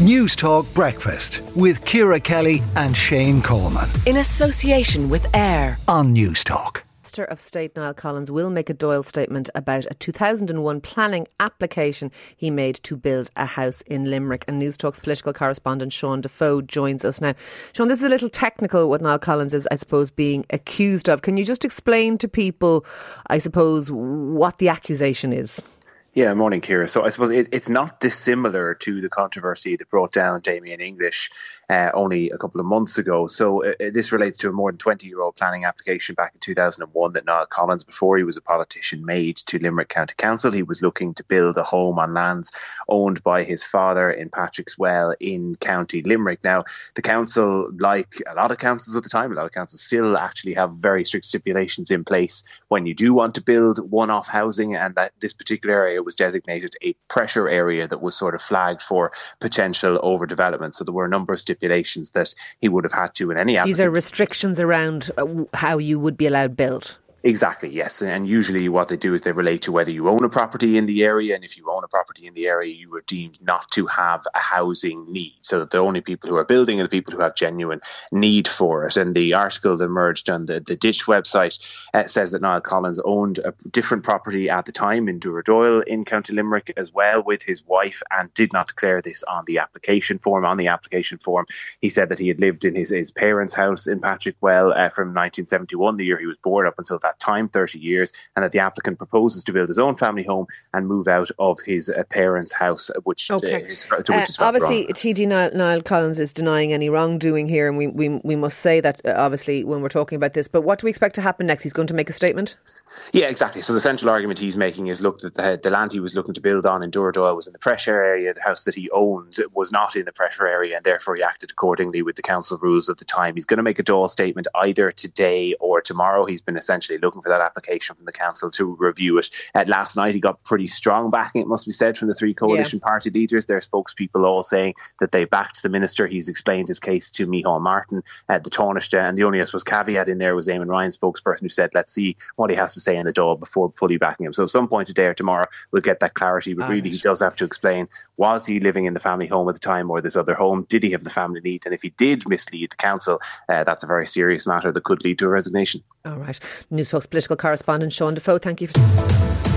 Newstalk Breakfast with Ciara Kelly and Shane Coleman. In association with AIR on Newstalk. Minister of State Niall Collins will make a Dáil statement about a 2001 planning application he made to build a house in Limerick. And Newstalk's political correspondent Sean Defoe joins us now. Sean, this is a little technical what Niall Collins is, I suppose, being accused of. Can you just explain to people, I suppose, what the accusation is? Yeah, morning, Ciara. So I suppose it, it's not dissimilar to the controversy that brought down Damien English uh, only a couple of months ago. So uh, uh this relates to a more than 20 year old planning application back in 2001 that Niall Collins, before he was a politician, made to Limerick County Council. He was looking to build a home on lands owned by his father in Patrickswell in County Limerick. Now, the council, like a lot of councils at the time, a lot of councils still actually have very strict stipulations in place when you do want to build one off housing, and that this particular area area was designated a pressure area that was sort of flagged for potential overdevelopment. So there were a number of stipulations that he would have had to in any. These are restrictions around uh, how you would be allowed build. Exactly, yes. And usually what they do is they relate to whether you own a property in the area. And if you own a property in the area, you were deemed not to have a housing need. So that the only people who are building are the people who have genuine need for it. And the article that emerged on the, the Ditch website uh, says that Niall Collins owned a different property at the time in Dooradoyle in County Limerick as well with his wife and did not declare this on the application form. On the application form, he said that he had lived in his, his parents' house in Patrick Well uh, from 1971, the year he was born, up until that time, 30 years, and that the applicant proposes to build his own family home and move out of his uh, parents' house, uh, which, uh, okay. his, to which uh, Obviously, TD Niall, Niall, Collins is denying any wrongdoing here, and we, we, we must say that, uh, obviously, when we're talking about this. But what do we expect to happen next? He's going to make a statement? Yeah, exactly. So the central argument he's making is look, that the, the land he was looking to build on in Dooradoyle was in the pressure area. The house that he owned was not in the pressure area, and therefore he acted accordingly with the council rules of the time. He's going to make a Dáil statement either today or tomorrow. He's been essentially looking for that application from the council to review it. Uh, last night, he got pretty strong backing, it must be said, from the three coalition yeah. party leaders. Their spokespeople all saying that they backed the minister. He's explained his case to Micheál Martin at the Taoiseach, and the only, I suppose, caveat in there was Eamon Ryan, spokesperson, who said, "Let's see what he has to say in the Dáil before fully backing him." So, at some point today or tomorrow, we'll get that clarity. But really, he does have to explain: was he living in the family home at the time, or this other home? Did he have the family need? And if he did mislead the council, uh, that's a very serious matter that could lead to a resignation. All right. Newstalk's political correspondent Sean Defoe, thank you for.